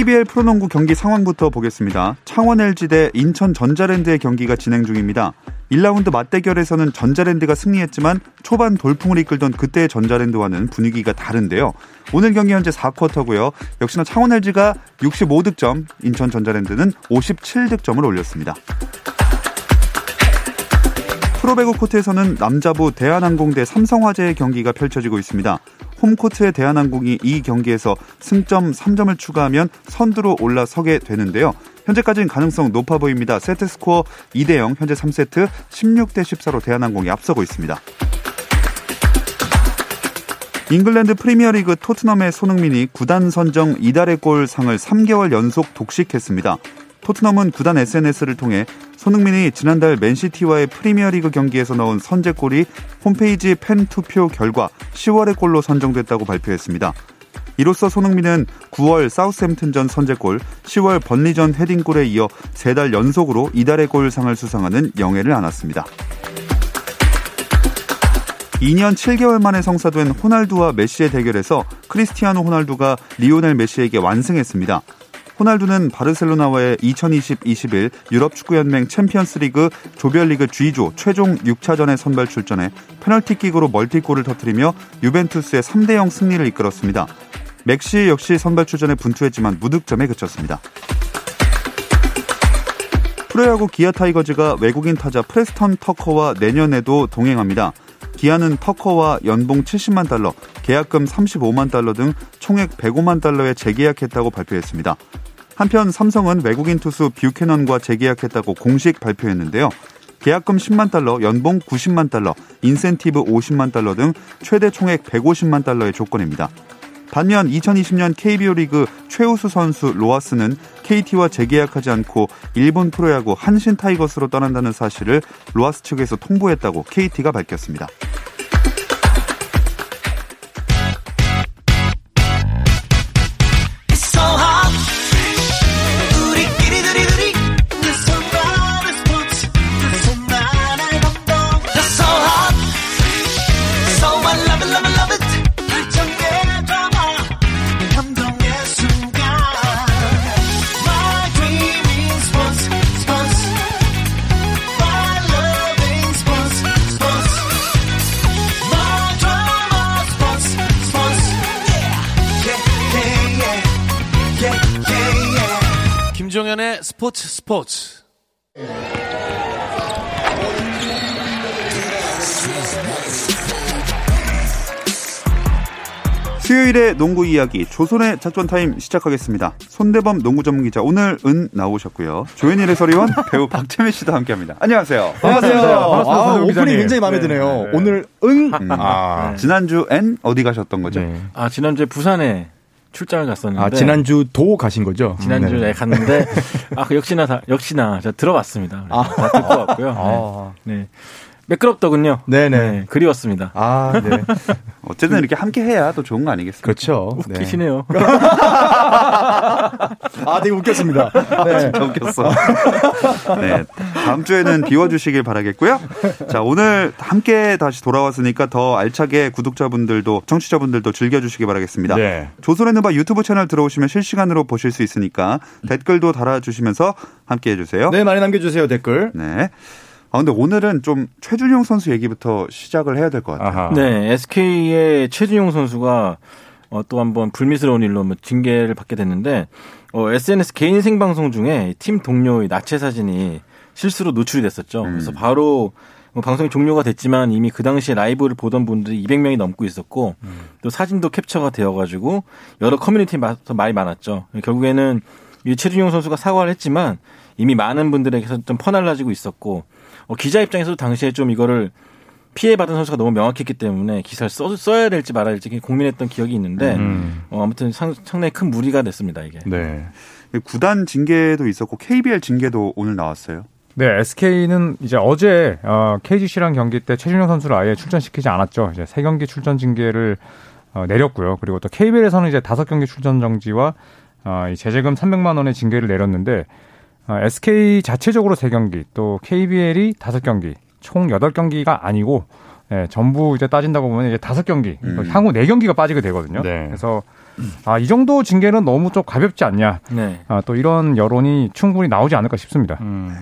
KBL 프로농구 경기 상황부터 보겠습니다. 창원 LG 대 인천 전자랜드의 경기가 진행 중입니다. 1라운드 맞대결에서는 전자랜드가 승리했지만 초반 돌풍을 이끌던 그때의 전자랜드와는 분위기가 다른데요. 오늘 경기 현재 4쿼터고요. 역시나 창원 LG가 65득점, 인천 전자랜드는 57득점을 올렸습니다. 프로배구 코트에서는 남자부 대한항공 대 삼성화재의 경기가 펼쳐지고 있습니다. 홈코트의 대한항공이 이 경기에서 승점 3점을 추가하면 선두로 올라서게 되는데요. 현재까지는 가능성 높아 보입니다. 세트 스코어 2대 0, 현재 3세트 16대 14로 대한항공이 앞서고 있습니다. 잉글랜드 프리미어리그 토트넘의 손흥민이 구단 선정 이달의 골 상을 3개월 연속 독식했습니다. 토트넘은 구단 SNS를 통해 손흥민이 지난달 맨시티와의 프리미어리그 경기에서 넣은 선제골이 홈페이지 팬 투표 결과 10월의 골로 선정됐다고 발표했습니다. 이로써 손흥민은 9월 사우스햄튼전 선제골, 10월 번리전 헤딩골에 이어 3달 연속으로 이달의 골상을 수상하는 영예를 안았습니다. 2년 7개월 만에 성사된 호날두와 메시의 대결에서 크리스티아노 호날두가 리오넬 메시에게 완승했습니다. 호날두는 바르셀로나와의 2020-21 유럽 축구연맹 챔피언스리그 조별리그 G조 최종 6차전에 선발 출전해 페널티킥으로 멀티골을 터뜨리며 유벤투스의 3대 0 승리를 이끌었습니다. 메시 역시 선발 출전해 분투했지만 무득점에 그쳤습니다. 프로야구 기아 타이거즈가 외국인 타자 프레스턴 터커와 내년에도 동행합니다. 기아는 터커와 연봉 70만 달러, 계약금 35만 달러 등 총액 105만 달러에 재계약했다고 발표했습니다. 한편 삼성은 외국인 투수 뷰캐넌과 재계약했다고 공식 발표했는데요. 계약금 10만 달러, 연봉 90만 달러, 인센티브 50만 달러 등 최대 총액 150만 달러의 조건입니다. 반면 2020년 KBO 리그 최우수 선수 로하스는 KT와 재계약하지 않고 일본 프로야구 한신 타이거스로 떠난다는 사실을 로하스 측에서 통보했다고 KT가 밝혔습니다. 스포츠 스포츠. 수요일의 농구 이야기 조손의 작전 타임 시작하겠습니다. 손대범 농구 전문 기자 오늘 은 나오셨고요. 조현일 해설위원 배우 박재민 씨도 함께합니다. 안녕하세요. 반갑습니다. 반갑습니다. 아, 오프닝 굉장히 마음에 네, 드네요. 네, 네. 오늘 은 음. 아, 지난주 엔 어디 가셨던 거죠? 네. 아 지난주에 부산에 출장을 갔었는데. 아, 지난주 도 가신 거죠? 지난주에 네. 갔는데, 아, 그 역시나, 다, 역시나, 제가 들어봤습니다. 아. 다 듣고 왔고요. 아. 네. 네. 매끄럽더군요. 네네. 네, 그리웠습니다. 아, 네. 어쨌든 이렇게 함께 해야 또 좋은 거 아니겠습니까? 그렇죠. 웃기시네요. 네. 아, 되게 웃겼습니다. 네. 진짜 웃겼어. 네. 다음 주에는 비워주시길 바라겠고요. 자, 오늘 함께 다시 돌아왔으니까 더 알차게 구독자분들도, 청취자분들도 즐겨주시기 바라겠습니다. 네. 조선의 누바 유튜브 채널 들어오시면 실시간으로 보실 수 있으니까 댓글도 달아주시면서 함께 해주세요. 네, 많이 남겨주세요, 댓글. 네. 아 근데 오늘은 좀 최준용 선수 얘기부터 시작을 해야 될 것 같아요. 아하. 네, SK의 최준용 선수가 어, 또 한번 불미스러운 일로 뭐 징계를 받게 됐는데 어, SNS 개인 생방송 중에 팀 동료의 나체 사진이 실수로 노출이 됐었죠. 음. 그래서 바로 뭐 방송이 종료가 됐지만 이미 그 당시에 라이브를 보던 분들이 200명이 넘고 있었고 음. 또 사진도 캡처가 되어가지고 여러 커뮤니티에 말이 많았죠. 결국에는 이 최준용 선수가 사과를 했지만 이미 많은 분들에게서 좀 퍼날라지고 있었고 어, 기자 입장에서도 당시에 좀 이거를 피해받은 선수가 너무 명확했기 때문에 기사를 써, 써야 될지 말아야 될지 고민했던 기억이 있는데 음. 어, 아무튼 상, 상당히 큰 무리가 됐습니다 이게. 네. 구단 징계도 있었고 KBL 징계도 오늘 나왔어요. 네, SK는 이제 어제 어, KGC랑 경기 때 최준영 선수를 아예 출전시키지 않았죠. 이제 세 경기 출전 징계를 어, 내렸고요. 그리고 또 KBL에서는 이제 다섯 경기 출전 정지와 어, 이 제재금 300만 원의 징계를 내렸는데 어, SK 자체적으로 세 경기, 또 KBL이 다섯 경기, 총 여덟 경기가 아니고 예, 전부 이제 따진다고 보면 이제 다섯 경기, 음. 향후 네 경기가 빠지게 되거든요. 네. 그래서 아, 이 정도 징계는 너무 좀 가볍지 않냐. 네. 아, 또 이런 여론이 충분히 나오지 않을까 싶습니다. 음.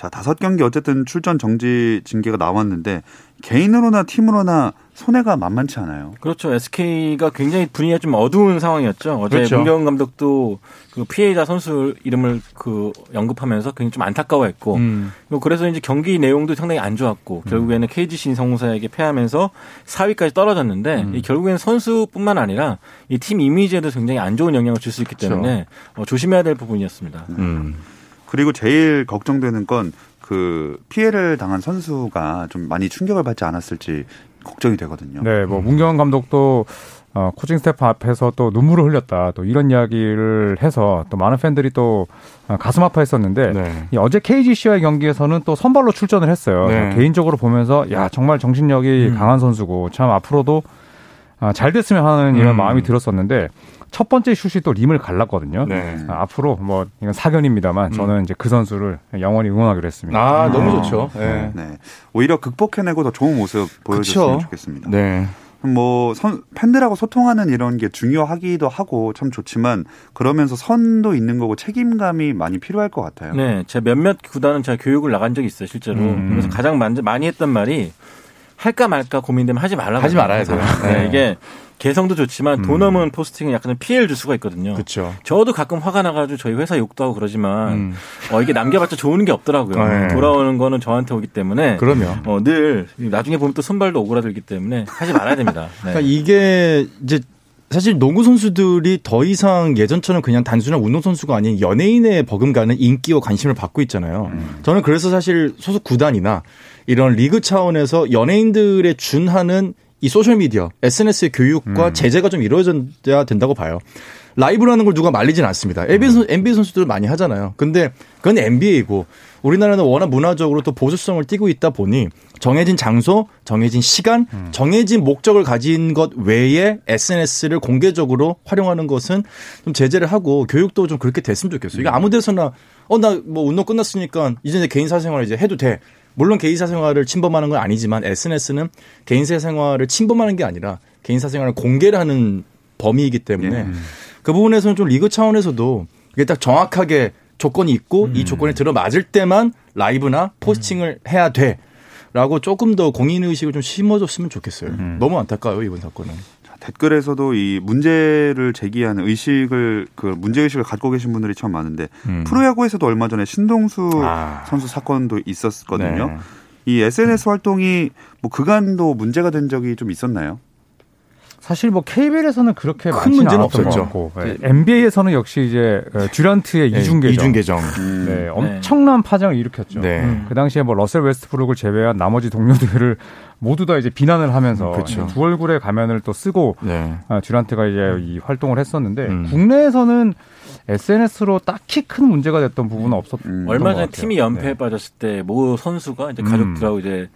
자, 다섯 경기 어쨌든 출전 정지 징계가 나왔는데 개인으로나 팀으로나 손해가 만만치 않아요. 그렇죠. SK가 굉장히 분위기가 좀 어두운 상황이었죠. 어제 그렇죠. 문경 감독도 그 피해자 선수 이름을 그 언급하면서 굉장히 좀 안타까워했고, 음. 그래서 이제 경기 내용도 상당히 안 좋았고, 음. 결국에는 KGC 성공사에게 패하면서 4위까지 떨어졌는데, 음. 이 결국에는 선수뿐만 아니라 이 팀 이미지에도 굉장히 안 좋은 영향을 줄 수 있기 그렇죠. 때문에 그렇죠. 어, 조심해야 될 부분이었습니다. 음. 그리고 제일 걱정되는 건 그 피해를 당한 선수가 좀 많이 충격을 받지 않았을지 걱정이 되거든요. 네, 뭐 문경원 감독도 어, 코칭 스태프 앞에서 또 눈물을 흘렸다. 또 이런 이야기를 해서 또 많은 팬들이 또 어, 가슴 아파했었는데 네. 이 어제 KGC와의 경기에서는 또 선발로 출전을 했어요. 네. 개인적으로 보면서 야 정말 정신력이 음. 강한 선수고 참 앞으로도 아, 잘 됐으면 하는 이런 음. 마음이 들었었는데 첫 번째 슛이 또 림을 갈랐거든요. 네. 아, 앞으로 뭐 이건 사견입니다만 음. 저는 이제 그 선수를 영원히 응원하기로 했습니다. 아 너무 아. 좋죠. 네. 네. 오히려 극복해내고 더 좋은 모습 보여줬으면 그쵸? 좋겠습니다. 네. 뭐 선, 팬들하고 소통하는 이런 게 중요하기도 하고 참 좋지만 그러면서 선도 있는 거고 책임감이 많이 필요할 것 같아요. 네, 제가 몇몇 구단은 제가 교육을 나간 적이 있어요 실제로. 음. 그래서 가장 많이 했던 말이 할까 말까 고민되면 하지 말라고 하지 말아야 돼요. 네. 네. 이게 개성도 좋지만 음. 돈 없는 포스팅은 약간 피해를 줄 수가 있거든요. 그렇죠. 저도 가끔 화가 나가지고 저희 회사 욕도 하고 그러지만 음. 어, 이게 남겨봤자 좋은 게 없더라고요. 네. 돌아오는 거는 저한테 오기 때문에 그러면 어, 늘 나중에 보면 또 손발도 오그라들기 때문에 하지 말아야 됩니다. 네. 그러니까 이게 이제 사실 농구 선수들이 더 이상 예전처럼 그냥 단순한 운동 선수가 아닌 연예인의 버금가는 인기와 관심을 받고 있잖아요. 음. 저는 그래서 사실 소속 구단이나 이런 리그 차원에서 연예인들의 준하는 이 소셜미디어, SNS의 교육과 음. 제재가 좀 이루어져야 된다고 봐요. 라이브라는 걸 누가 말리진 않습니다. NBA, 선, NBA 선수들 많이 하잖아요. 근데 그건 NBA고 우리나라는 워낙 문화적으로 또 보수성을 띠고 있다 보니 정해진 장소, 정해진 시간, 음. 정해진 목적을 가진 것 외에 SNS를 공개적으로 활용하는 것은 좀 제재를 하고 교육도 좀 그렇게 됐으면 좋겠어요. 이게 아무 데서나 어 나 뭐 운동 끝났으니까 이제 내 개인 사생활 이제 해도 돼. 물론 개인 사 생활을 침범하는 건 아니지만 SNS는 개인 사 생활을 침범하는 게 아니라 개인 사 생활을 공개를 하는 범위이기 때문에 예. 그 부분에서는 좀 리그 차원에서도 이게 딱 정확하게 조건이 있고 음. 이 조건에 들어맞을 때만 라이브나 포스팅을 음. 해야 돼. 라고 조금 더 공인 의식을 좀 심어줬으면 좋겠어요. 음. 너무 안타까워요 이번 사건은. 댓글에서도 이 문제를 제기하는 의식을 그 문제 의식을 갖고 계신 분들이 참 많은데 음. 프로야구에서도 얼마 전에 신동수 아. 선수 사건도 있었거든요. 네. 이 SNS 활동이 뭐 그간도 문제가 된 적이 좀 있었나요? 사실 뭐 KBL에서는 그렇게 큰 문제는 없었죠. 네. NBA에서는 역시 이제 어, 듀란트의 네, 이중 계정, 이중 계정. 음. 네, 엄청난 파장을 일으켰죠. 네. 음. 그 당시에 뭐 러셀 웨스트브룩을 제외한 나머지 동료들을 모두 다 이제 비난을 하면서 음, 두 얼굴의 가면을 또 쓰고 네. 아, 듀란트가 이제 이 활동을 했었는데 음. 국내에서는 SNS로 딱히 큰 문제가 됐던 부분은 없었던 음. 얼마 전에 팀이 연패에 네. 빠졌을 때 모 선수가 이제 가족들하고 음. 이제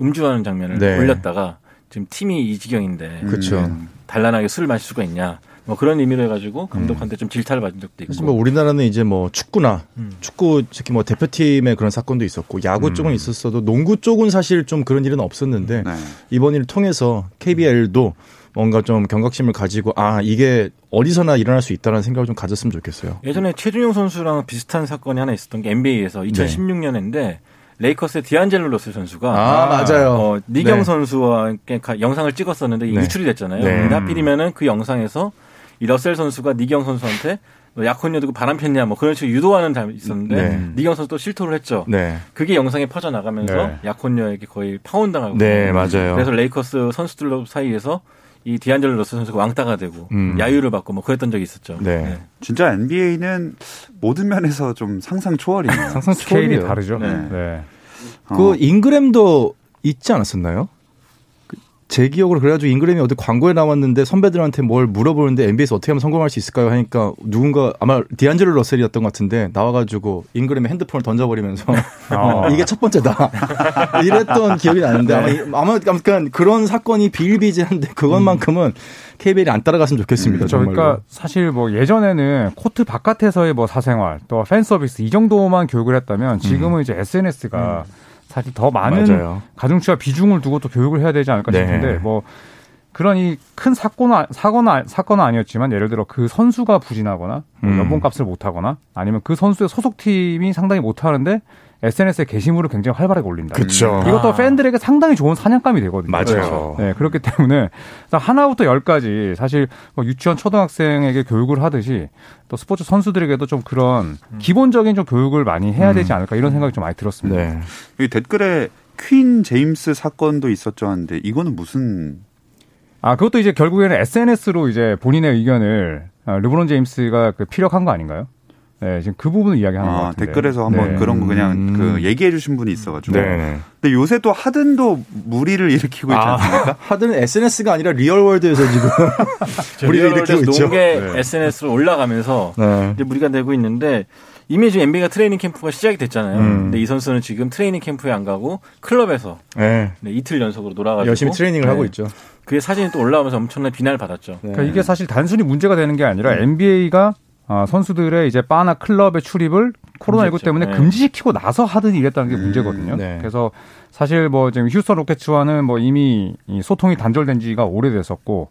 음주하는 장면을 네. 올렸다가 지금 팀이 이 지경인데 그렇죠. 단란하게 술을 마실 수가 있냐. 뭐 그런 의미로 해가지고 감독한테 음. 좀 질타를 받은 적도 있고. 뭐 우리나라는 이제 뭐 축구나 음. 축구 특히 뭐 대표팀의 그런 사건도 있었고 야구 음. 쪽은 있었어도 농구 쪽은 사실 좀 그런 일은 없었는데 네. 이번 일을 통해서 KBL도 뭔가 좀 경각심을 가지고 아 이게 어디서나 일어날 수 있다는 생각을 좀 가졌으면 좋겠어요. 예전에 최준용 선수랑 비슷한 사건이 하나 있었던 게 NBA에서 2016년인데 네. 레이커스의 디안젤로 러셀 선수가 아, 맞아요. 어, 닉 영 네. 선수와 영상을 찍었었는데 네. 유출이 됐잖아요. 네. 하필이면은 그 영상에서 이 러셀 선수가 닉 영 선수한테 너 약혼녀 두고 바람 폈냐 뭐 그런 식으로 유도하는 사람이 있었는데 네. 닉 영 선수 또 실토를 했죠. 네. 그게 영상에 퍼져 나가면서 네. 약혼녀에게 거의 파혼 당하고 네 맞아요. 그래서 레이커스 선수들 사이에서 이 디안젤로 러셀 선수가 왕따가 되고 음. 야유를 받고 뭐 그랬던 적이 있었죠. 네. 네. 진짜 NBA는 모든 면에서 좀 상상 초월이에요. 상상 초월이 다르죠. 네. 네. 그 어. 잉그램도 있지 않았었나요? 그제 기억으로 그래가지고 잉그램이 어디 광고에 나왔는데 선배들한테 뭘 물어보는데 NBA에서 어떻게 하면 성공할 수 있을까요? 하니까 누군가 아마 디안젤로 러셀이었던 것 같은데 나와가지고 잉그램이 핸드폰을 던져버리면서 어. 이게 첫 번째다 이랬던 기억이 나는데 아마, 이- 아마 약간 그런 사건이 비일비재한데 그것만큼은 KBL이 안 따라갔으면 좋겠습니다. 그렇죠. 그러니까 사실 뭐 예전에는 코트 바깥에서의 뭐 사생활 또 팬 서비스 이 정도만 교육을 했다면 지금은 이제 SNS가 사실 더 많은 음. 맞아요. 가중치와 비중을 두고 또 교육을 해야 되지 않을까 네. 싶은데 뭐 그런 이 큰 사건은 사건은 사건은 아니었지만 예를 들어 그 선수가 부진하거나 뭐 음. 연봉 값을 못 하거나 아니면 그 선수의 소속팀이 상당히 못 하는데 SNS에 게시물을 굉장히 활발하게 올린다. 그쵸. 이것도 팬들에게 상당히 좋은 사냥감이 되거든요. 맞아요. 네, 그렇기 때문에 하나부터 열까지 사실 뭐 유치원 초등학생에게 교육을 하듯이 또 스포츠 선수들에게도 좀 그런 기본적인 좀 교육을 많이 해야 되지 않을까 이런 생각이 좀 많이 들었습니다. 네. 여기 댓글에 퀸 제임스 사건도 있었죠 하는데 이거는 무슨 아, 그것도 이제 결국에는 SNS로 이제 본인의 의견을 아, 르브론 제임스가 그 피력한 거 아닌가요? 네, 지금 그 부분을 이야기하는 것 아, 같은데. 댓글에서 한번 네. 그런 거 그냥 음. 그 얘기해 주신 분이 있어가지고. 네. 근데 요새 또 하든도 물의를 일으키고 있지 않습니까? 하든은 SNS가 아니라 real world에서 지금 물의를 일으키고 있죠. 농계 SNS로 올라가면서 네. 이제 물의가 되고 있는데 이미 지금 NBA가 트레이닝 캠프가 시작이 됐잖아요. 음. 근데 이 선수는 지금 트레이닝 캠프에 안 가고 클럽에서 네. 네, 이틀 연속으로 놀아가지고 열심히 트레이닝을 네, 하고 있죠. 그게 사진이 또 올라오면서 엄청난 비난을 받았죠. 그러니까 이게 사실 단순히 문제가 되는 게 아니라 음. NBA가 아, 선수들의 이제 바나 클럽의 출입을 코로나19 금지했죠. 때문에 네. 금지시키고 나서 하든 이랬다는 게 문제거든요. 네. 그래서 사실 뭐 지금 휴스턴 로켓츠와는 뭐 이미 이 소통이 단절된 지가 오래됐었고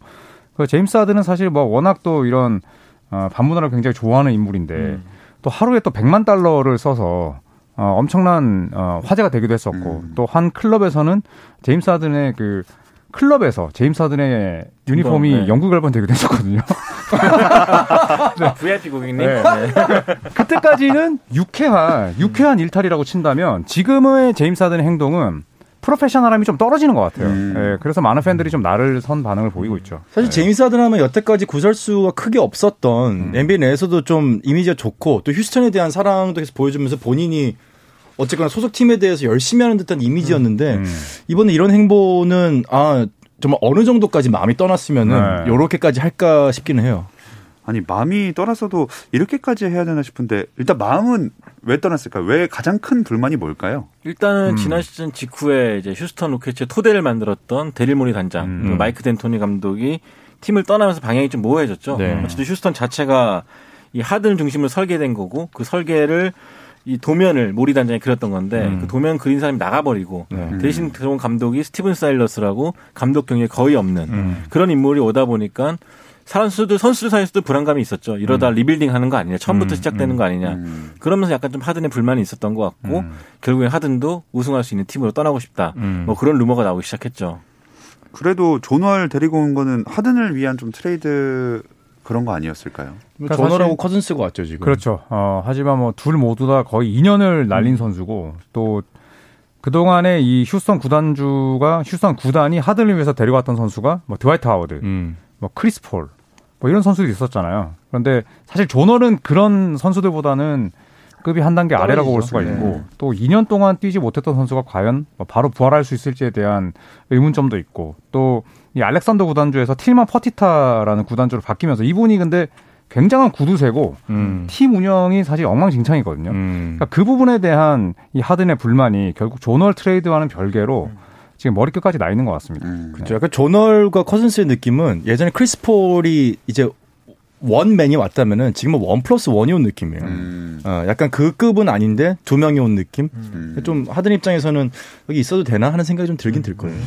그 제임스 하든은 사실 뭐 워낙 또 이런 어, 반문화를 굉장히 좋아하는 인물인데 음. 또 하루에 또 100만 달러를 써서 어, 엄청난 어, 화제가 되기도 했었고 음. 또한 클럽에서는 제임스 하든의 그 클럽에서 제임스 하든의 유니폼이 네. 영국 앨범 되기도 했었거든요. VIP 고객님. 네. 네. 그때까지는 유쾌한 유쾌한 일탈이라고 친다면 지금의 제임스 하든의 행동은 프로페셔널함이 좀 떨어지는 것 같아요. 음. 예, 그래서 많은 팬들이 좀 나를 선 반응을 보이고 있죠. 사실 제임스 하든 하면 여태까지 구설수가 크게 없었던 NBA 내에서도 좀 이미지가 좋고 또 휴스턴에 대한 사랑도 계속 보여주면서 본인이 어쨌거나 소속팀에 대해서 열심히 하는 듯한 이미지였는데 음. 이번에 이런 행보는 아 정말 어느 정도까지 마음이 떠났으면은 네. 요렇게까지 할까 싶기는 해요. 아니 마음이 떠나서도 이렇게까지 해야 되나 싶은데 일단 마음은 왜 떠났을까요? 왜 가장 큰 불만이 뭘까요? 일단은 음. 지난 시즌 직후에 이제 휴스턴 로켓츠의 토대를 만들었던 데릴 모리 단장, 음. 마이크 덴토니 감독이 팀을 떠나면서 방향이 좀 모호해졌죠. 네. 어쨌든 휴스턴 자체가 이 하든 중심으로 설계된 거고 그 설계를 이 도면을 모리 단장이 그렸던 건데 음. 그 도면 그린 사람이 나가버리고 네. 대신 들어온 감독이 스티븐 사일러스라고 감독 경력이 거의 없는 음. 그런 인물이 오다 보니까 선수들 선수들 사이에서도 불안감이 있었죠. 이러다 리빌딩 하는 거 아니냐, 처음부터 음, 시작되는 거 아니냐. 음. 그러면서 약간 좀 하든의 불만이 있었던 것 같고 음. 결국엔 하든도 우승할 수 있는 팀으로 떠나고 싶다. 음. 뭐 그런 루머가 나오기 시작했죠. 그래도 존 월 데리고 온 거는 하든을 위한 좀 트레이드 그런 거 아니었을까요? 그러니까 존 월하고 사실- 커즌스가 왔죠 지금. 그렇죠. 어, 하지만 뭐 둘 모두 다 거의 2년을 날린 선수고 또 그동안에 이 휴스턴 구단주가 휴스턴 구단이 하든을 위해서 데려왔던 선수가 뭐 드와이트 하워드, 음. 뭐 크리스 폴, 뭐 이런 선수들이 있었잖아요. 그런데 사실 존 월은 그런 선수들보다는 급이 한 단계 아래라고 볼 수가 떨어지죠. 있고 또 2년 동안 뛰지 못했던 선수가 과연 뭐 바로 부활할 수 있을지에 대한 의문점도 있고 또 이 알렉산더 구단주에서 틸만 퍼티타라는 구단주로 바뀌면서 이분이 근데 굉장한 구두쇠고 음. 팀 운영이 사실 엉망진창이거든요. 음. 그러니까 그 부분에 대한 이 하든의 불만이 결국 존 월 트레이드와는 별개로 지금 머리끝까지 나 있는 것 같습니다. 음. 그렇죠. 약간 존 월과 커즌스의 느낌은 예전에 크리스 폴이 이제 one man이 왔다면은 지금은 one plus one이 온 느낌이에요. 음. 어, 약간 그 급은 아닌데 두 명이 온 느낌. 음. 좀 하든 입장에서는 여기 있어도 되나 하는 생각이 좀 들긴 들 거예요.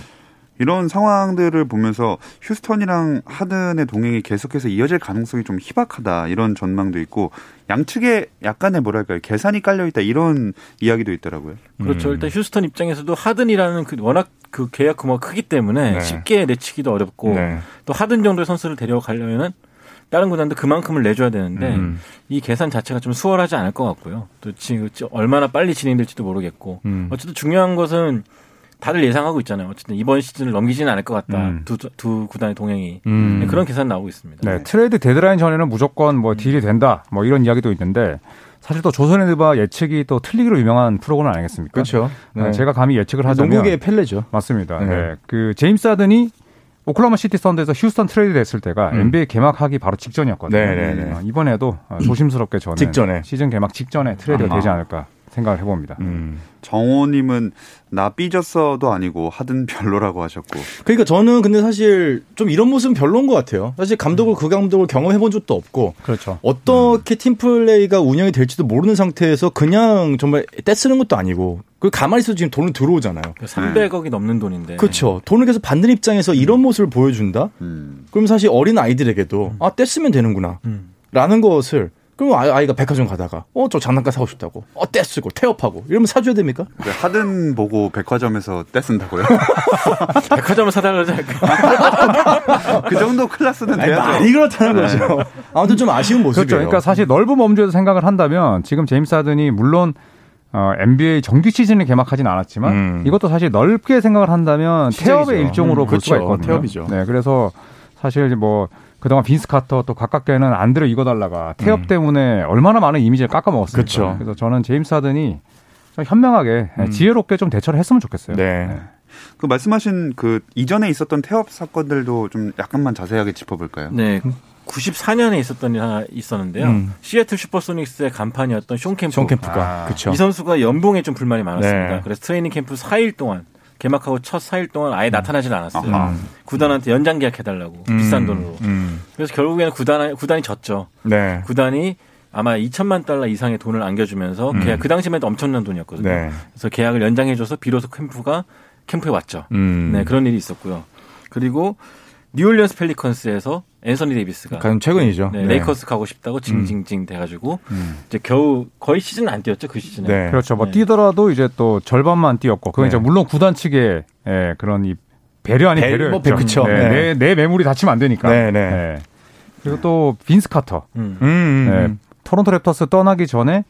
이런 상황들을 보면서 휴스턴이랑 하든의 동행이 계속해서 이어질 가능성이 좀 희박하다 이런 전망도 있고 양측에 약간의 뭐랄까요 계산이 깔려 있다 이런 이야기도 있더라고요. 그렇죠. 음. 일단 휴스턴 입장에서도 하든이라는 그 워낙 그 계약 규모가 크기 때문에 네. 쉽게 내치기도 어렵고 네. 또 하든 정도의 선수를 데려가려면은 다른 구단도 그만큼을 내줘야 되는데 음. 이 계산 자체가 좀 수월하지 않을 것 같고요. 또 지금 얼마나 빨리 진행될지도 모르겠고 음. 어쨌든 중요한 것은 다들 예상하고 있잖아요. 어쨌든 이번 시즌을 넘기지는 않을 것 같다. 음. 두, 두 구단의 동행이 음. 네, 그런 계산 나오고 있습니다. 네, 트레이드 데드라인 전에는 무조건 뭐 딜이 된다, 뭐 이런 이야기도 있는데 사실 또 조선헤드바 예측이 또 틀리기로 유명한 프로그램 아니겠습니까? 그렇죠. 네, 제가 감히 예측을 하자면 농구계의 펠레죠. 맞습니다. 네. 네. 그 제임스 하든이 오클라호마 시티 썬더에서 휴스턴 트레이드 됐을 때가 음. NBA 개막하기 바로 직전이었거든요. 네, 네, 네. 어, 이번에도 어, 조심스럽게 저는 직전에. 시즌 개막 직전에 트레이드가 아하. 되지 않을까 생각을 해봅니다. 음. 정호님은 나 삐졌어도 아니고 하든 별로라고 하셨고 그러니까 저는 근데 사실 좀 이런 모습은 별로인 것 같아요. 사실 감독을 그 감독을 경험해 본 적도 없고 그렇죠. 어떻게 팀플레이가 운영이 될지도 모르는 상태에서 그냥 정말 떼쓰는 것도 아니고 그 가만히 있어도 지금 돈은 들어오잖아요. 300억이 넘는 돈인데. 그렇죠. 돈을 계속 받는 입장에서 이런 모습을 보여준다? 음. 그럼 사실 어린 아이들에게도 아 떼쓰면 되는구나 음. 라는 것을 그럼 아이- 아이가 백화점 가다가 어 저 장난감 사고 싶다고 어 떼쓰고 태업하고 이러면 사줘야 됩니까? 그 하든 보고 백화점에서 떼쓴다고요? 백화점을 사달라 그러지 않을까? 그 정도 클래스는 아니, 돼야죠. 말이 그렇다는 거죠. 아무튼 좀 아쉬운 모습이에요. 그렇죠. 그러니까 사실 넓은 범주에서 생각을 한다면 지금 제임스 하든이 물론 어, NBA 정규 시즌을 개막하진 않았지만 음. 이것도 사실 넓게 생각을 한다면 시작이죠. 태업의 일종으로 음, 볼 수가 그렇죠. 있거든요. 태업이죠. 네, 그래서 사실 뭐 그동안 빈스 카터 또 가깝게는 안드레 이거달라가 태업 음. 때문에 얼마나 많은 이미지를 깎아먹었습니까. 그렇죠. 그래서 저는 제임스 하든이 좀 현명하게 음. 지혜롭게 좀 대처를 했으면 좋겠어요. 네. 그 말씀하신 그 이전에 있었던 태업 사건들도 좀 약간만 자세하게 짚어볼까요? 네. 94년에 있었던 일 하나 있었는데요. 음. 시애틀 슈퍼소닉스의 간판이었던 숀 켐프. 숀 켐프가 아. 그렇죠. 이 선수가 연봉에 좀 불만이 많았습니다. 네. 그래서 트레이닝 캠프 4일 동안 개막하고 첫 4일 동안 아예 나타나질 않았어요. 아하. 구단한테 연장 계약해달라고 비싼 돈으로. 음. 그래서 결국에는 구단 구단이 졌죠. 네. 구단이 아마 2천만 달러 이상의 돈을 안겨주면서 계약 그 당시만 해도 엄청난 돈이었거든요. 네. 그래서 계약을 연장해줘서 비로소 켐프가 캠프에 왔죠. 음. 네 그런 일이 있었고요. 그리고 뉴올리언스 펠리컨스에서 앤서니 데이비스가 가장 최근이죠. 네, 레이커스 가고 싶다고 징징징 돼가지고 이제 겨우 거의 시즌 안 뛰었죠 그 시즌에. 네. 그렇죠. 뭐 네. 뛰더라도 이제 또 절반만 뛰었고, 그건 네. 이제 물론 구단 측의 예, 그런 이 배려 아닌 배- 배려. 뭐 배- 그쵸. 네, 네. 내, 내 매물이 다치면 안 되니까. 네, 네. 예. 그리고 또 빈스 카터. 음. 음, 음, 네, 음. 토론토 랩터스 떠나기 전에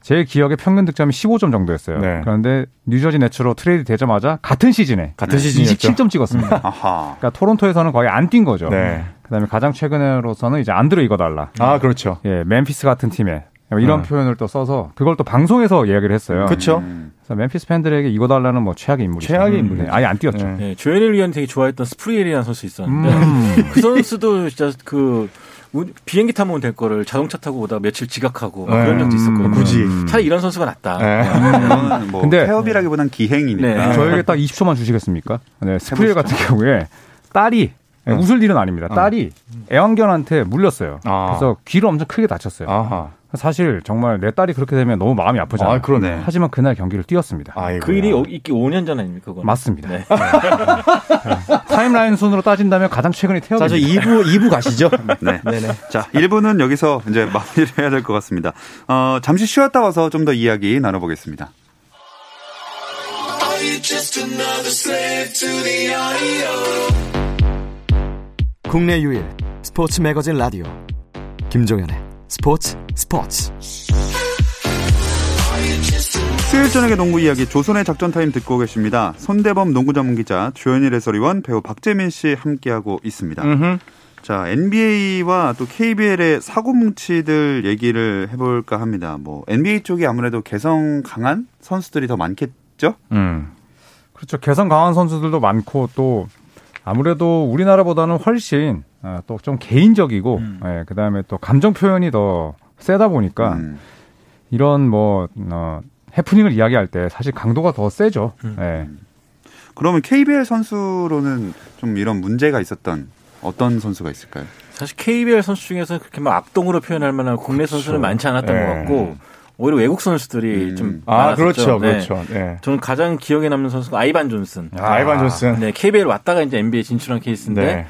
제 기억에 평균 득점이 15점 정도였어요. 네. 그런데 뉴저지 네츠로 트레이드 되자마자 같은 시즌에 같은 시즌이었죠. 27점 찍었습니다. 아하. 그러니까 토론토에서는 거의 안 뛴 거죠. 네. 그다음에 가장 최근으로서는 이제 안드로 이거달라. 아, 그렇죠. 예, 멤피스 같은 팀에 이런 어. 표현을 또 써서 그걸 또 방송에서 이야기를 했어요. 그렇죠. 음. 그래서 멤피스 팬들에게 이거달라는 뭐 최악의 인물이죠. 최악의 음, 인물이죠. 네, 아예 안 뛰었죠. 네. 네, 조현일 위원 되게 좋아했던 스프리웰이라는 선수 있었는데 음. 그 선수도 진짜 그 우- 비행기 타면 될 거를 자동차 타고 오다가 며칠 지각하고 막 네. 그런 적도 있었거든요. 음, 굳이. 차라리 이런 선수가 낫다. 네. 뭐 근데- 태업이라기보단 기행이니까. 네. 저에게 딱 20초만 주시겠습니까? 네, 스프리웰 같은 경우에 딸이 네, 웃을 일은 아닙니다. 딸이 애완견한테 물렸어요. 아. 그래서 귀를 엄청 크게 다쳤어요. 아하. 사실 정말 내 딸이 그렇게 되면 너무 마음이 아프잖아요. 아, 그러네. 하지만 그날 경기를 뛰었습니다. 아이고. 그 일이 오- 있기 5년 전 아닙니까? 그건? 맞습니다. 네. 타임라인 순으로 따진다면 가장 최근이 태엽입니다. 자, 저 2부, 2부 가시죠. 네. 네네. 자, 1부는 여기서 이제 마무리를 해야 될 것 같습니다. 어, 잠시 쉬었다 와서 좀 더 이야기 나눠보겠습니다. 국내 유일 스포츠 매거진 라디오 김종현의 스포츠 스포츠 수요일 저녁의 농구 이야기 조손의 작전 타임 듣고 계십니다. 손대범 농구 전문 기자 조현일 해설위원 배우 박재민 씨 함께하고 있습니다. 자 NBA와 또 KBL의 사고 뭉치들 얘기를 해볼까 합니다. 뭐 NBA 쪽이 아무래도 개성 강한 선수들이 더 많겠죠? 음. 그렇죠. 개성 강한 선수들도 많고 또 아무래도 우리나라보다는 훨씬 아, 또좀 개인적이고 음. 예, 그다음에 또 감정 표현이 더 세다 보니까 음. 이런 뭐 어, 해프닝을 이야기할 때 사실 강도가 더 세죠. 음. 예. 그러면 KBL 선수로는 좀 이런 문제가 있었던 어떤 선수가 있을까요? 사실 KBL 선수 중에서 그렇게 막 압동으로 표현할 만한 국내 선수는 많지 않았던 네. 것 같고 오히려 외국 선수들이 음. 좀 아, 많았었죠. 그렇죠. 네. 그렇죠. 네. 저는 가장 기억에 남는 선수가 아이반 존슨. 아, 아이반 존슨. 네, KBL 왔다가 이제 NBA 진출한 케이스인데 네.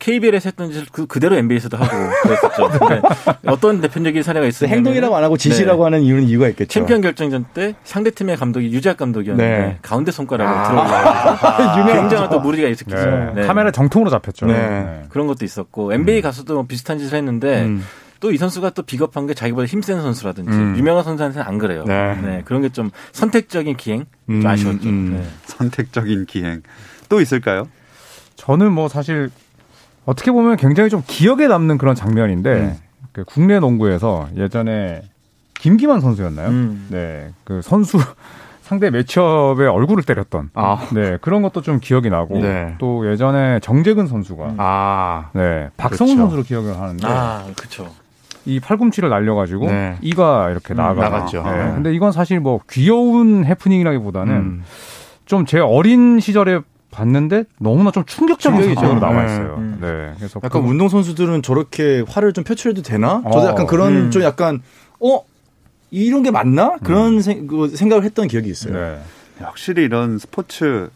KBL에서 했던 짓을 그, 그대로 NBA에서도 하고 그랬었죠. 근데 어떤 대표적인 사례가 있었냐면 행동이라고 안 하고 지시라고 하는 이유는 이유가 있겠죠. 챔피언 결정전 때 상대 팀의 감독이 유재학 감독이었는데 네. 가운데 손가락을 아. 들어올려가지고 굉장한 또 물의가 있었겠죠. 네. 네. 카메라 정통으로 잡혔죠. 네. 그런 것도 있었고 NBA 가서도 뭐 비슷한 짓을 했는데 음. 또 이 선수가 또 비겁한 게 자기보다 힘센 선수라든지 음. 유명한 선수한테는 안 그래요. 네. 그런 게 좀 선택적인 기행 좀 음, 아쉬웠죠. 음. 네. 선택적인 기행 또 있을까요? 저는 뭐 사실 어떻게 보면 굉장히 좀 기억에 남는 그런 장면인데 음. 그 국내 농구에서 예전에 김기만 선수였나요? 음. 네, 그 선수 상대 매치업에 얼굴을 때렸던 아. 네 그런 것도 좀 기억이 나고 네. 또 예전에 정재근 선수가 아. 네 박성훈 그렇죠. 선수로 기억을 하는데 아, 그쵸. 이 팔꿈치를 날려가지고 네. 이가 이렇게 나가 나갔죠. 네. 네. 근데 이건 사실 뭐 귀여운 해프닝이라기보다는 음. 좀제 어린 시절에 봤는데 너무나 좀 충격적인. 사건으로 나와 네. 있어요. 음. 네, 그래서 약간 그- 운동 선수들은 저렇게 화를 좀 표출해도 되나? 저도 어. 약간 그런 음. 좀 약간 어 이런 게 맞나? 그런 생, 그 생각을 했던 기억이 있어요. 네. 확실히 이런 스포츠는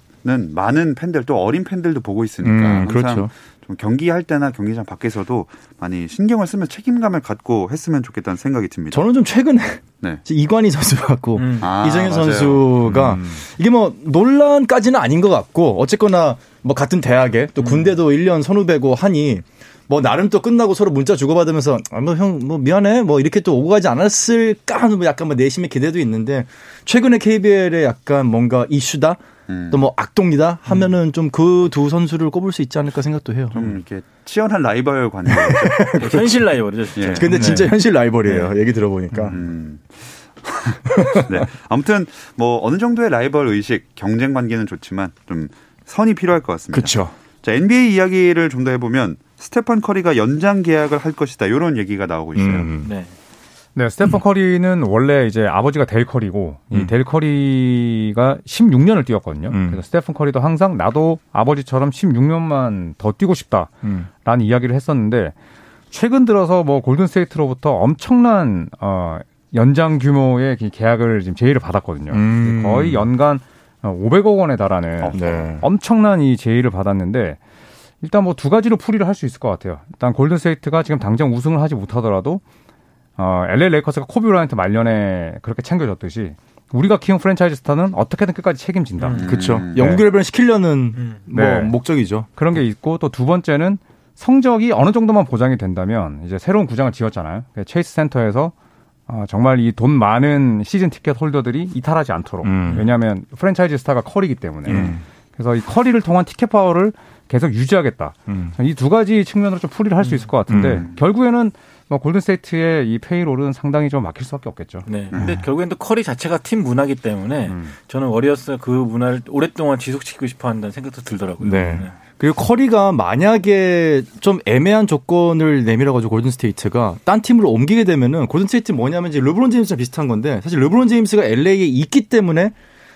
많은 팬들 또 어린 팬들도 보고 있으니까 음, 항상 그렇죠. 좀 경기할 때나 경기장 밖에서도 많이 신경을 쓰면 책임감을 갖고 했으면 좋겠다는 생각이 듭니다. 저는 좀 최근에 네. 이관희 선수 같고 음. 아, 이정현 맞아요. 선수가 음. 이게 뭐 논란까지는 아닌 것 같고 어쨌거나 뭐 같은 대학에 또 군대도 1년 선후배고 하니 뭐 나름 또 끝나고 서로 문자 주고받으면서 아, 뭐형뭐 미안해 뭐 이렇게 또 오고 가지 않았을까 하는 뭐 약간 뭐 내심의 기대도 있는데 최근에 KBL에 약간 뭔가 이슈다 음. 또뭐 악동이다 하면은 좀그 두 선수를 꼽을 수 있지 않을까 생각도 해요. 좀 이렇게 치열한 라이벌 관계. 현실 라이벌이죠, 진짜. 예. 근데 진짜 현실 라이벌이에요. 얘기 들어보니까. 음. 네. 아무튼 뭐 어느 정도의 라이벌 의식, 경쟁 관계는 좋지만 좀 선이 필요할 것 같습니다. 그렇죠. 자, NBA 이야기를 좀 더 해보면 스테판 커리가 연장 계약을 할 것이다. 이런 얘기가 나오고 있어요. 음. 네. 네, 스테픈 커리는 원래 이제 아버지가 델 커리고 음. 이델 커리가 16년을 뛰었거든요. 음. 그래서 스테픈 커리도 항상 나도 아버지처럼 16년만 더 뛰고 싶다라는 음. 이야기를 했었는데 최근 들어서 뭐 골든 스테이트로부터 엄청난 어 연장 규모의 이 계약을 지금 제의를 받았거든요. 음. 거의 연간 500억 원에 달하는 네. 엄청난 이 제의를 받았는데 일단 뭐 두 가지로 풀이를 할 수 있을 것 같아요. 일단 골든 스테이트가 지금 당장 우승을 하지 못하더라도 어, LA 레이커스가 코비 브라이언트 말년에 그렇게 챙겨줬듯이 우리가 키운 프랜차이즈 스타는 어떻게든 끝까지 책임진다. 음. 그렇죠. 음. 영구결번 시키려는 음. 뭐 네. 목적이죠. 그런 게 있고 또 두 번째는 성적이 어느 정도만 보장이 된다면 이제 새로운 구장을 지었잖아요. 그 체이스 센터에서 어, 정말 이 돈 많은 시즌 티켓 홀더들이 이탈하지 않도록. 음. 왜냐하면 프랜차이즈 스타가 커리기 때문에. 음. 그래서 이 커리를 통한 티켓 파워를 계속 유지하겠다. 음. 이두 가지 측면으로 좀 풀이를 할 수 있을 것 같은데 음. 결국에는 뭐 골든스테이트의 이 payroll은 상당히 좀 막힐 수밖에 없겠죠. 네. 근데 결국엔 또 커리 자체가 팀 문화기 때문에 음. 저는 워리어스 그 문화를 오랫동안 지속시키고 싶어 한다는 생각도 들더라고요. 네. 그리고 커리가 만약에 좀 애매한 조건을 내밀어 가지고 골든 스테이트가 딴 팀으로 옮기게 되면은 골든 스테이트 뭐냐면 이제 르브론 제임스랑 비슷한 건데 사실 르브론 제임스가 LA에 있기 때문에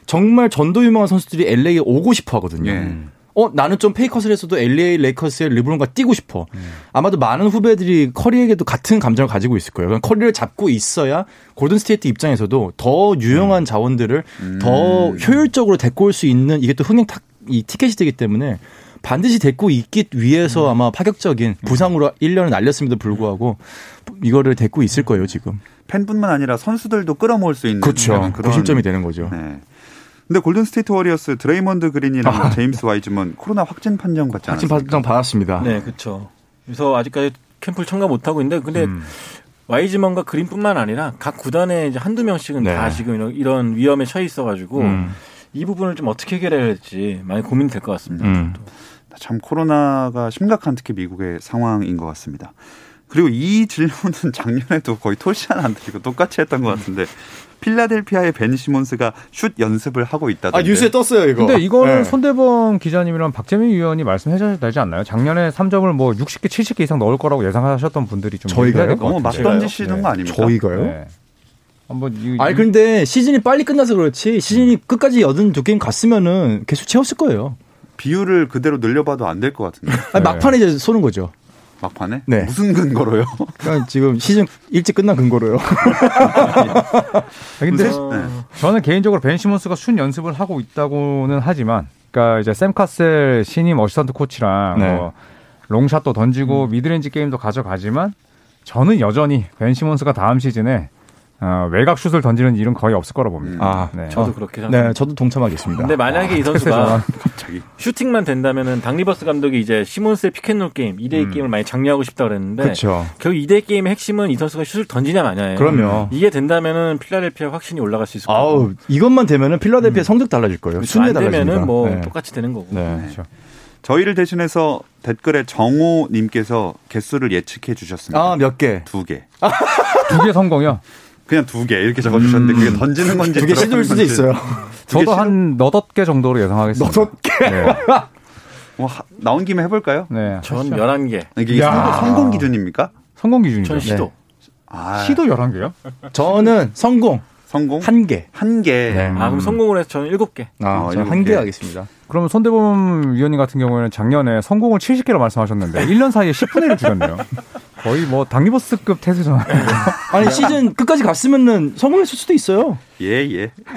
정말 전도 유망한 선수들이 LA에 오고 싶어 하거든요. 예. 어 나는 좀 pay cut을 했어도 LA 레이커스의 르브론과 뛰고 싶어. 아마도 많은 후배들이 커리에게도 같은 감정을 가지고 있을 거예요. 커리를 잡고 있어야 골든 스테이트 입장에서도 더 유용한 자원들을 더 효율적으로 데리고 올 수 있는 이게 또 흥행 탁, 이 티켓이 되기 때문에 반드시 데리고 있기 위해서 아마 파격적인 부상으로 1년을 날렸음에도 불구하고 이거를 데리고 있을 거예요 지금. 팬뿐만 아니라 선수들도 끌어모을 수 있는 그렇죠. 그런 구심점이 되는 거죠. 네. 근데 골든 스테이트 워리어스 드레이먼드 그린이랑 제임스 와이즈먼 코로나 확진 판정 받지 확진 않았습니까? 판정 받았습니다. 네, 그렇죠. 그래서 아직까지 캠프를 참가 못 하고 있는데 근데 음. 와이즈먼과 그린뿐만 아니라 각 구단에 이제 한두 명씩은 네. 다 지금 이런, 이런 위험에 처해 있어 가지고 음. 이 부분을 좀 어떻게 해결해야 할지 많이 고민이 될것 같습니다. 음. 참 코로나가 심각한 특히 미국의 상황인 것 같습니다. 그리고 이 질문은 작년에도 거의 토시 하나 안 드리고 똑같이 했던 것 같은데 필라델피아의 벤 시몬스가 슛 연습을 하고 있다던데. 아 뉴스에 떴어요 이거. 근데 이거는 네. 손대범 기자님이랑 박재민 위원이 말씀해 주셔야 되지 않나요? 작년에 3점을 뭐 60개, 70개 이상 넣을 거라고 예상하셨던 분들이 좀 저희가요? 너무 막 같은데요. 던지시는 네. 거 아닙니까? 저희가요? 네. 한번 이, 아니 이- 근데 시즌이 빨리 끝나서 그렇지 시즌이 끝까지 82게임 갔으면은 개수 채웠을 거예요. 비율을 그대로 늘려봐도 안 될 것 같은데 아니, 네. 막판에 이제 쏘는 거죠. 막판에 네. 무슨 근거로요? 그러니까 지금 시즌 일찍 끝난 근거로요. 아, 근데 그 네. 저는 개인적으로 벤 시몬스가 슛 연습을 하고 있다고는 하지만, 그러니까 이제 샘 카셀 신임 assistant 코치랑 네. 뭐 long shot도 던지고 mid-range 게임도 가져가지만 저는 여전히 벤 시몬스가 다음 시즌에 어, 외곽 슛을 던지는 일은 거의 없을 거라 봅니다. 아, 네. 저도 어, 그렇게 생각합니다. 네, 저도 동참하겠습니다. 근데 만약에 이 패스 선수가 전환. 갑자기 슈팅만 된다면은 닥 리버스 감독이 이제 시몬스의 pick and roll 게임, 2대2 게임을 많이 장려하고 싶다 그랬는데 그렇죠. 결국 2대2 게임의 핵심은 이 선수가 슛을 던지냐 마냐예요. 그럼요. 이게 된다면은 필라델피아 확실히 올라갈 수 있을 거고. 아우 이것만 되면은 필라델피아 성적 달라질 거예요. 그렇죠. 순위 안 달라집니다. 되면은 뭐 네. 똑같이 되는 거고. 네. 그렇죠. 저희를 대신해서 댓글에 정호님께서 개수를 예측해 주셨습니다. 아 몇 개? 두 개. 두 개 성공이요. 그냥 두 개 이렇게 적어주셨는데 그게 던지는 건지 두 개 시도일 수도 건지. 있어요. 저도 한 너덟 개 정도로 예상하겠습니다. 너덟 개? 네. 뭐 하- 나온 김에 해볼까요? 네. 전 11개. 이게 야. 성공, 성공 기준입니까? 성공 기준이죠. 전 시도. 아, 시도 11개요? 저는 성공 성공 한 개. 한 개. 네. 아, 그럼 성공을 해서 저는 7개. 아, 어, 저는 일곱 한 개. 개 하겠습니다. 그러면 손대범 위원님 같은 경우에는 작년에 성공을 70개로 말씀하셨는데 1년 사이에 10분의 1을 줄였네요. 거의 뭐 당리버스급 태세잖아요. 아니 시즌 끝까지 갔으면은 성공했을 수도 있어요. 예, 예.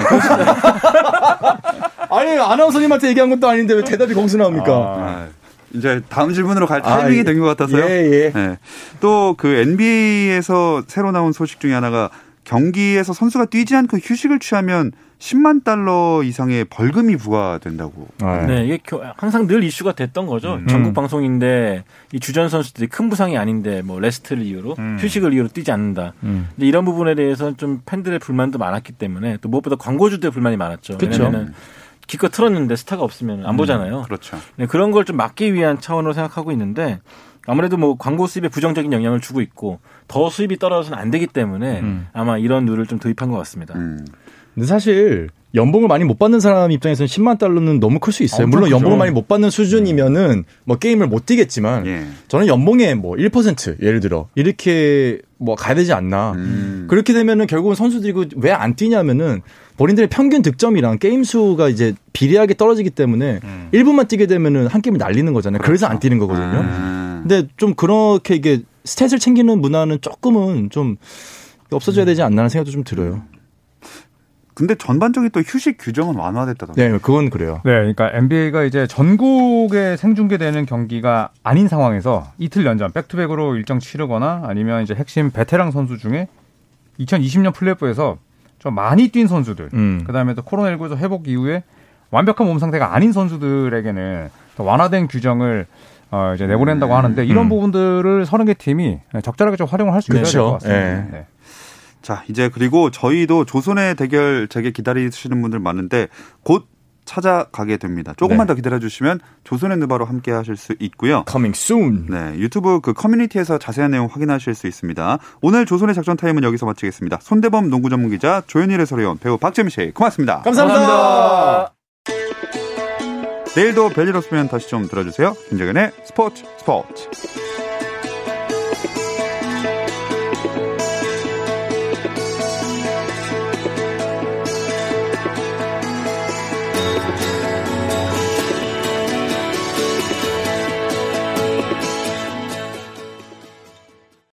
아니 아나운서님한테 얘기한 것도 아닌데 왜 대답이 거기서 나옵니까? 아, 이제 다음 질문으로 갈 아, 타이밍이 예. 된것 같아서요. 예, 예. 또그 NBA에서 새로 나온 소식 중에 하나가 경기에서 선수가 뛰지 않고 휴식을 취하면 10만 달러 이상의 벌금이 부과된다고. 네, 이게 겨- 항상 늘 이슈가 됐던 거죠. 음. 전국 방송인데 이 주전 선수들이 큰 부상이 아닌데 뭐 rest를 이유로 음. 휴식을 이유로 뛰지 않는다. 근데 이런 부분에 대해서는 좀 팬들의 불만도 많았기 때문에 또 무엇보다 광고주들의 불만이 많았죠. 왜냐면은 기껏 틀었는데 스타가 없으면 안 보잖아요. 그렇죠. 네, 그런 걸 좀 막기 위한 차원으로 생각하고 있는데 아무래도 뭐 광고 수입에 부정적인 영향을 주고 있고 더 수입이 떨어져서는 안 되기 때문에 아마 이런 룰을 좀 도입한 것 같습니다. 음. 근데 사실 연봉을 많이 못 받는 사람 입장에서는 10만 달러는 너무 클 수 있어요. 물론 연봉을 크죠. 많이 못 받는 수준이면은 뭐 게임을 못 뛰겠지만 예. 저는 연봉의 뭐 1% 예를 들어 이렇게 뭐 가야 되지 않나. 음. 그렇게 되면은 결국은 선수들이 왜 안 뛰냐면은 본인들의 평균 득점이랑 게임 수가 이제 비례하게 떨어지기 때문에 음. 1분만 뛰게 되면은 한 게임을 날리는 거잖아요. 그래서 안 뛰는 거거든요. 아. 근데 좀 그렇게 이게 스탯을 챙기는 문화는 조금은 좀 없어져야 되지 않나 하는 생각도 좀 들어요. 근데 전반적인 또 휴식 규정은 완화됐다던데. 네, 그건 그래요. 네, 그러니까 NBA가 이제 전국에 생중계되는 경기가 아닌 상황에서 이틀 연장 백투백으로 일정 치르거나 아니면 이제 핵심 베테랑 선수 중에 2020년 플레이오프에서 좀 많이 뛴 선수들, 음. 그다음에 또 코로나19에서 회복 이후에 완벽한 몸 상태가 아닌 선수들에게는 더 완화된 규정을 어, 이제 내보낸다고 하는데 이런 음. 부분들을 30개 팀이 적절하게 좀 활용을 할 수 있어야 될 그쵸. 것 같습니다. 예. 네. 자, 이제 그리고 저희도 조선의 대결 되게 기다리시는 분들 많은데 곧 찾아가게 됩니다. 조금만 네. 더 기다려 주시면 조선의 누바로 함께 하실 수 있고요. Coming soon. 네, 유튜브 그 커뮤니티에서 자세한 내용 확인하실 수 있습니다. 오늘 조선의 작전 타임은 여기서 마치겠습니다. 손대범 농구 전문 기자 조현일 해설위원 배우 박재민 씨 고맙습니다. 감사합니다. 내일도 별일 없으면 다시 좀 들어주세요. 김정현의 스포츠 스포츠.